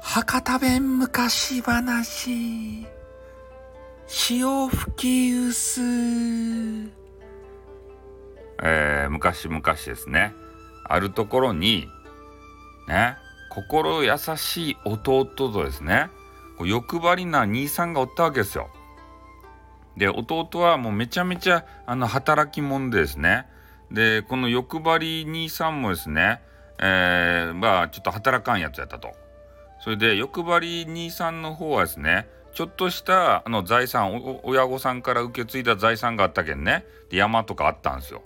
博多弁昔話。潮吹き薄。えー、昔々ですね。あるところにね心優しい弟とですね欲張りな兄さんがおったわけですよ。で弟はもうめちゃめちゃあの働き者でですねでこの欲張り兄さんもですね、えー、まあちょっと働かんやつやったと。それで欲張り兄さんの方はですねちょっとしたあの財産親御さんから受け継いだ財産があったけんねで山とかあったんですよ。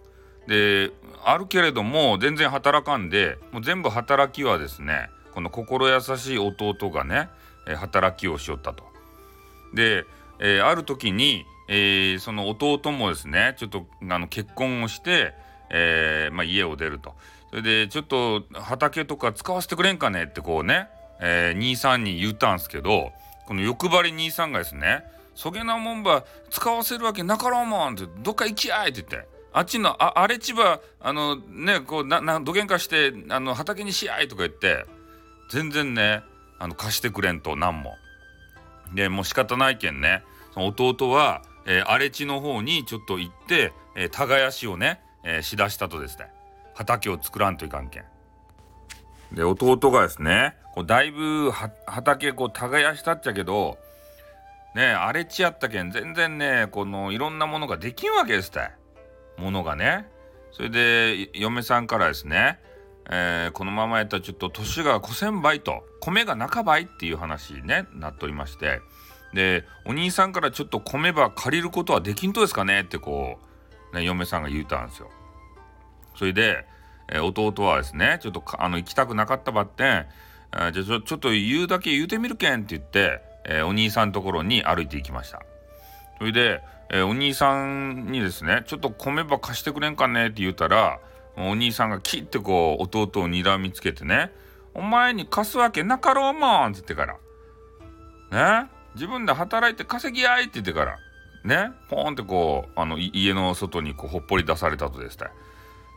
であるけれども全然働かんでもう全部働きはですねこの心優しい弟がね、働きをしよったと。で、えー、ある時に、えー、その弟もですねちょっとあの結婚をして、えー、まあ、家を出ると。それでちょっと畑とか使わせてくれんかねってこうね、え兄さんに言ったんすけどこの欲張り兄さんがですね「そげなもんば使わせるわけなかろうもん」って「どっか行きやい」って言って。あっちの荒れ地場あのねこうななどげんかしてあの畑にしやいとか言って全然ねあの貸してくれんと何も。でもう仕方ないけんねその弟は、えー、荒れ地の方にちょっと行って、えー、耕しをね、えー、しだしたとですね畑を作らんといかんけん。で弟がですねこうだいぶ畑こう耕したっちゃけどね荒れ地やったけん全然ねこのいろんなものができんわけですたい。ものがねそれで嫁さんからですね、えー、このままやったらちょっと年が5千倍と米が半ばいっていう話、ね、なっておりましてでお兄さんからちょっと米ば借りることはできんとですかねってこう、ね、嫁さんが言うたんですよ。それで、え、弟はですねちょっとあの行きたくなかったばってん、え、じゃあちょっと言うだけ言うてみるけんって言って、え、お兄さんのところに歩いていきました。それでえ、お兄さんにですねちょっと米ば貸してくれんかねって言うたらお兄さんがキッてこう弟を睨みつけてね「お前に貸すわけなかろうもん」っつってからね？自分で働いて稼ぎやいって言ってからね。ポーンってこうあの家の外にこうほっぽり出されたとですね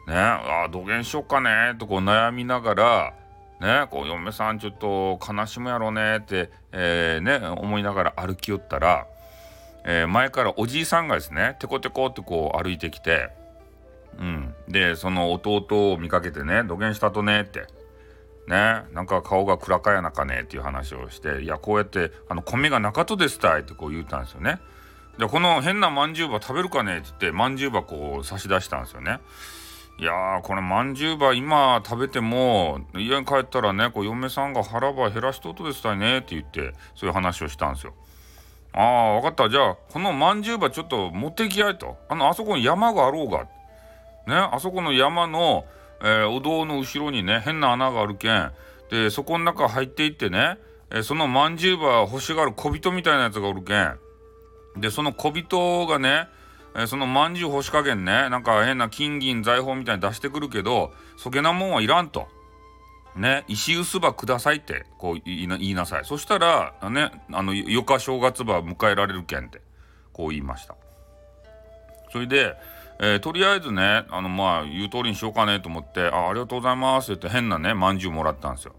ね。ああどげんしよっかねとこう悩みながらねこう嫁さんちょっと悲しむやろうねって、えー、ね思いながら歩き寄ったらえー、前からおじいさんがですねテコテコってこう歩いてきて、うん、でその弟を見かけてね「土下したとね」って。ねなんか顔が暗かやなかねっていう話をして「いやこうやってあの米が中とですたい」ってこう言ったんですよね。でこの変なまんじゅうば食べるかねって言ってまんじゅうばこう差し出したんですよね。いやーこれまんじゅうば今食べても家に帰ったらねこう嫁さんが腹ば減らしとっとですたいねって言ってそういう話をしたんですよ。ああ、わかった。じゃあ、このまんじゅうばちょっと持ってきやいと。あの、あそこに山があろうが。ね、あそこの山の、えー、お堂の後ろにね、変な穴があるけん。で、そこの中入っていってね、えー、そのまんじゅうば欲しがる小人みたいなやつがおるけん。で、その小人がね、そのまんじゅう欲しかけんね、なんか変な金銀財宝みたいに出してくるけど、そげなもんはいらんと。ね、石臼ばくださいってこう言いなさい。そしたらねあの余暇正月ば迎えられるけんってこう言いました。それで、えー、とりあえずねあのまあ言う通りにしようかねと思って「あありがとうございます」って変なねまんじゅうもらったんですよ。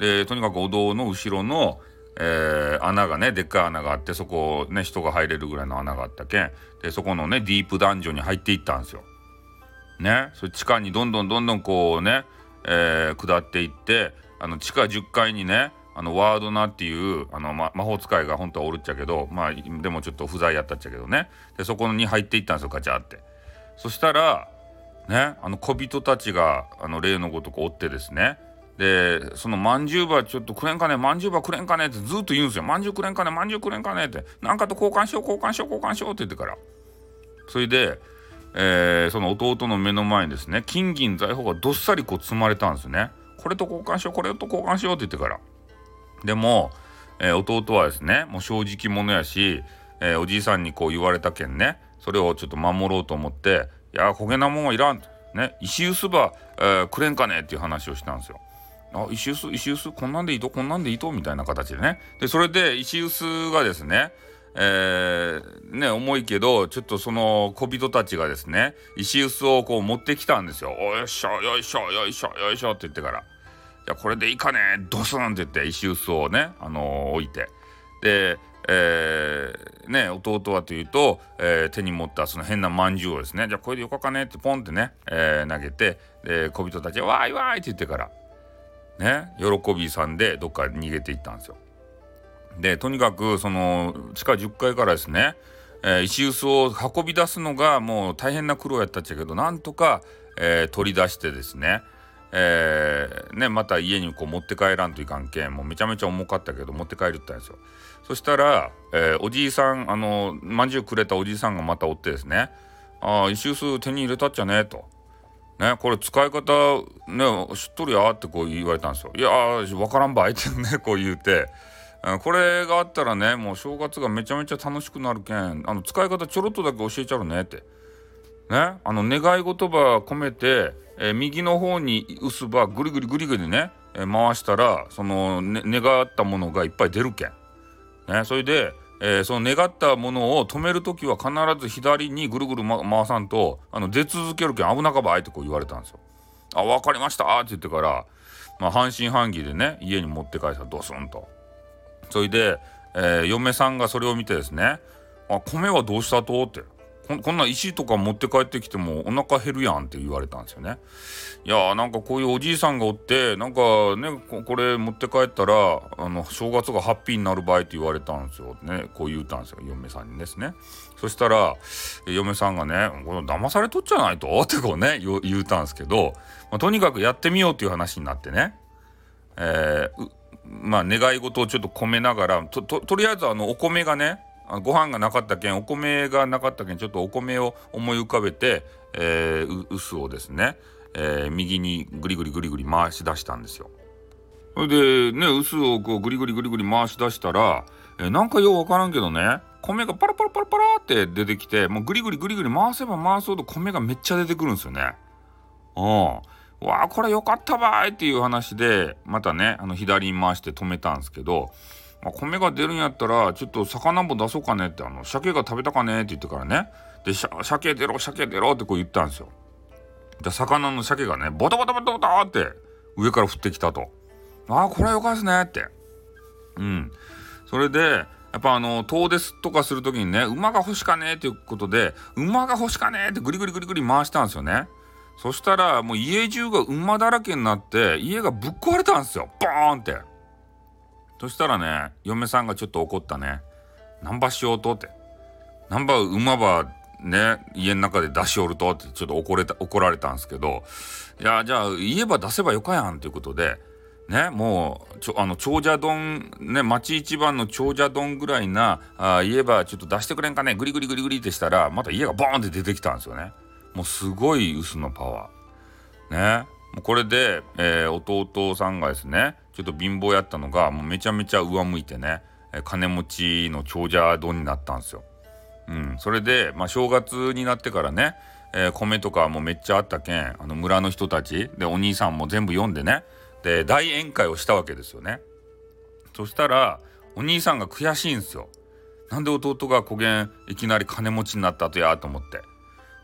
でとにかくお堂の後ろの、えー、穴がねでっかい穴があってそこね人が入れるぐらいの穴があったけんでそこのねディープダンジョンに入っていったんですよ。ね。それ地下にどんどんどんどんこうねえー、下っていってあの地下10階にねあのワードナっていうあの、ま、魔法使いが本当はおるっちゃけどまあでもちょっと不在やったっちゃけどね。でそこに入っていったんですよガチャって。そしたらねあの小人たちがあの例のごとくおってですねでそのまんじゅうばちょっとくれんかねまんじゅうばくれんかねってずっと言うんですよ。まんじゅうくれんかねまんじゅうくれんかねって。なんかと交換しよう交換しよう交換しようって言ってから。それでえー、その弟の目の前にですね金銀財宝がどっさりこう積まれたんですね。これと交換しようこれと交換しようって言ってから。でも、えー、弟はですねもう正直者やし、えー、おじいさんにこう言われたけんねそれをちょっと守ろうと思って「いや焦げなもんはいらん」ね「石臼ば、えー、くれんかね」っていう話をしたんですよ。あ石臼石臼こんなんでいいと？こんなんでいいと？みたいな形でねでそれで石臼がですねえー、ね、重いけど、ちょっとその小人たちがですね、石臼をこう持ってきたんですよ。よいしょ、よいしょ、よいしょ、よいしょって言ってから。いや、これでいいかね？ドスンって言って石臼をね、あのー、置いて。で、えー、ね、弟はというと、えー、手に持ったその変なまんじゅうをですね、じゃあこれでよかかねってポンってね、えー、投げて、で、小人たちはわーいわーいって言ってから、ね、喜びさんでどっか逃げていったんですよ。でとにかくその地下10階からですね、えー、石臼を運び出すのがもう大変な苦労やったっちゃけどなんとか、えー、取り出してですね,、えー、ねまた家にこう持って帰らんといかんけんもうめちゃめちゃ重かったけど持って帰るったんですよ。そしたら、えー、おじいさんあのまんじゅうくれたおじいさんがまたおってですね「ああ石臼手に入れたっちゃね」と。ね、これ使い方ね知っとるやってこう言われたんですよ。いやー分からんばいってね こう言うて。これがあったらねもう正月がめちゃめちゃ楽しくなるけんあの使い方ちょろっとだけ教えちゃうねって。ねあの願い言葉込めて、えー、右の方に打すばぐりぐりぐりぐりね、えー、回したらその、ね、願ったものがいっぱい出るけん、ね、それで、えー、その願ったものを止める時は必ず左にぐるぐる、ま、回さんとあの出続けるけん危なかばいってこう言われたんですよ。あ分かりましたって言ってから、まあ、半信半疑でね家に持って帰ったドスンと。それで、えー、嫁さんがそれを見てですね「あ米はどうしたと?」ってこんな石とか持って帰ってきてもお腹減るやんって言われたんですよね。いやーなんかこういうおじいさんがおってなんかねこれ持って帰ったらあの正月がハッピーになる場合って言われたんですよねこう言ったんですよ嫁さんにですね。そしたら嫁さんがね「この騙されとっちゃないと? 」ってこうね言うたんですけど、まあ、とにかくやってみようっていう話になってね、えー、まあ願い事をちょっと込めながらととりあえずあのお米がねご飯がなかったけんお米がなかったけんちょっとお米を思い浮かべて、えー、臼をですね、えー、右にぐりぐりぐりぐり回し出したんですよ。それでね臼をこうぐりぐりぐりぐり回し出したら、えー、なんかようわからんけどね米がパラパラパラパラって出てきてもうぐりぐりぐりぐり回せば回すほど米がめっちゃ出てくるんですよね。うん。わあこれよかったばいっていう話でまたねあの左に回して止めたんですけど、まあ、米が出るんやったらちょっと魚も出そうかねってあの鮭が食べたかねって言ってからねで鮭出ろ鮭出ろってこう言ったんですよ。で魚の鮭がねボタボタボタボタって上から降ってきたと。ああこれはよかですねって。うん。それでやっぱあの遠出とかする時にね馬が欲しかねっていうことで馬が欲しかねってグリグリグリグリ回したんですよね。そしたらもう家中が馬だらけになって家がぶっ壊れたんですよボーンってそしたらね嫁さんがちょっと怒ったね「ナンバしようと」って「ナンバ馬ばね家の中で出しおると」ってちょっと怒れた怒られたんですけどいやじゃあ言えば出せばよかやんということでねもうちょあの長者丼ね町一番の長者丼ぐらいなあ言えばちょっと出してくれんかねグリグリグリグリってしたらまた家がボーンって出てきたんですよね。もうすごい薄のパワー。ね。もうこれで、えー、弟さんがですねちょっと貧乏やったのがもうめちゃめちゃ上向いてね、金持ちの長者丼になったんですよ。うん、それで、まあ、正月になってからね、えー、米とかもめっちゃあったけんあの村の人たちでお兄さんも全部読んでねで大宴会をしたわけですよね。そしたらお兄さんが悔しいんですよ。なんで弟がこげんいきなり金持ちになったとやと思って。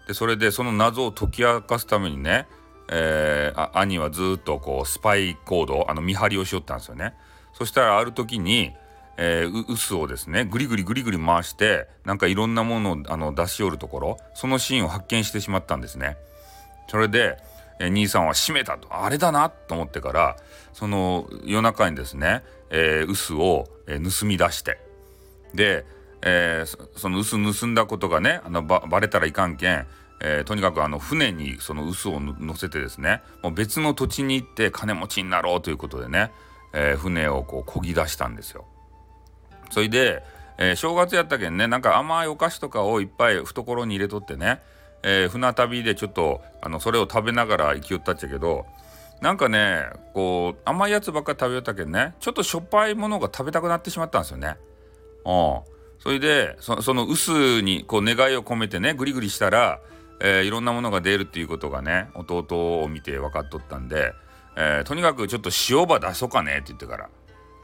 でそれでその謎を解き明かすためにね、えー、兄はずっとこうスパイ行動あの見張りをしよったんですよね。そしたらある時に、えー、臼をですねぐりぐりぐりぐり回してなんかいろんなものをあの出し寄るところそのシーンを発見してしまったんですね。それで、えー、兄さんは閉めたとあれだなと思ってからその夜中にですね、えー、臼を、えー、盗み出してでえー、その臼盗んだことがねあのばバレたらいかんけん、えー、とにかくあの船にその臼を乗せてですねもう別の土地に行って金持ちになろうということでね、えー、船をこう漕ぎ出したんですよ。それで、えー、正月やったけんねなんか甘いお菓子とかをいっぱい懐に入れとってね、え、船旅でちょっとあのそれを食べながら行きよったっちゃけどなんかねこう甘いやつばっかり食べよったけんねちょっとしょっぱいものが食べたくなってしまったんですよね。うんそれでその臼にこう願いを込めてねグリグリしたら、えー、いろんなものが出るっていうことがね弟を見て分かっとったんで、えー、とにかくちょっと塩場出そうかねって言ってから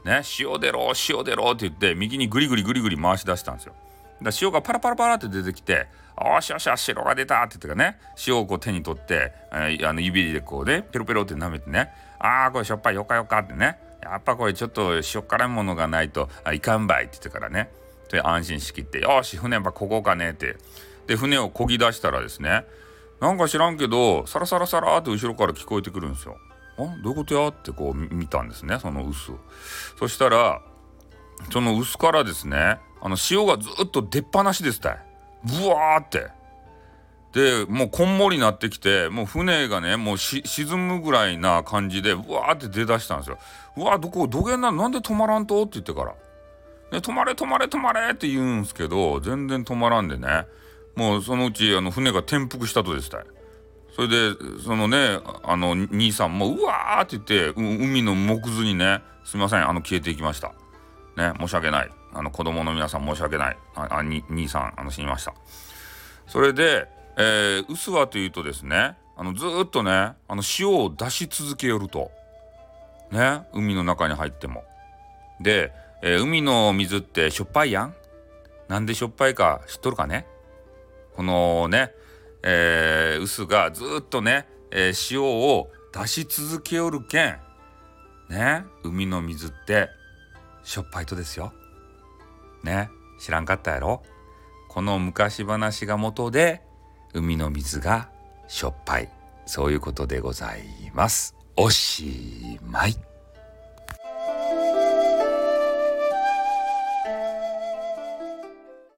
ね塩出ろ塩出ろって言って右にグリグリグリグリ回し出したんですよ。だ塩がパラパラパラって出てきて「おしよしよし白が出た」って言ってかね塩をこう手に取って、えー、あの指でこうねペロペロって舐めてね「ああこれしょっぱいよかよか」ってねやっぱこれちょっと塩辛いものがないといかんばいって言ってからね安心しきって「よし船ばここかね」ってで船を漕ぎ出したらですねなんか知らんけどサラサラサラって後ろから聞こえてくるんですよ。あどういうことや？ってこう見たんですねその臼そしたらその臼からですねあの潮がずっと出っ放しですたいブワーって。でもうこんもりになってきてもう船がねもう沈むぐらいな感じでうわーって出だしたんですよ。うわどこどげんな？なんで止まらんと？って言ってから。で止まれ止まれ止まれって言うんすけど全然止まらんでね。もうそのうちあの船が転覆したとですた。それでそのねあの兄さんもうわーって言って海の木図にねすみませんあの消えていきました。ね申し訳ない。あの子供の皆さん申し訳ない。あに兄さんあの死にました。それで、えー、薄はというとですねあのずっとねあの塩を出し続けよると。ね海の中に入っても。で、えー、海の水ってしょっぱいやん。なんでしょっぱいか知っとるかね？このねえー、薄がずっとね、えー、塩を出し続けよるけんね海の水ってしょっぱいとですよ。ね知らんかったやろこの昔話が元で海の水がしょっぱいそういうことでございます。おしまい。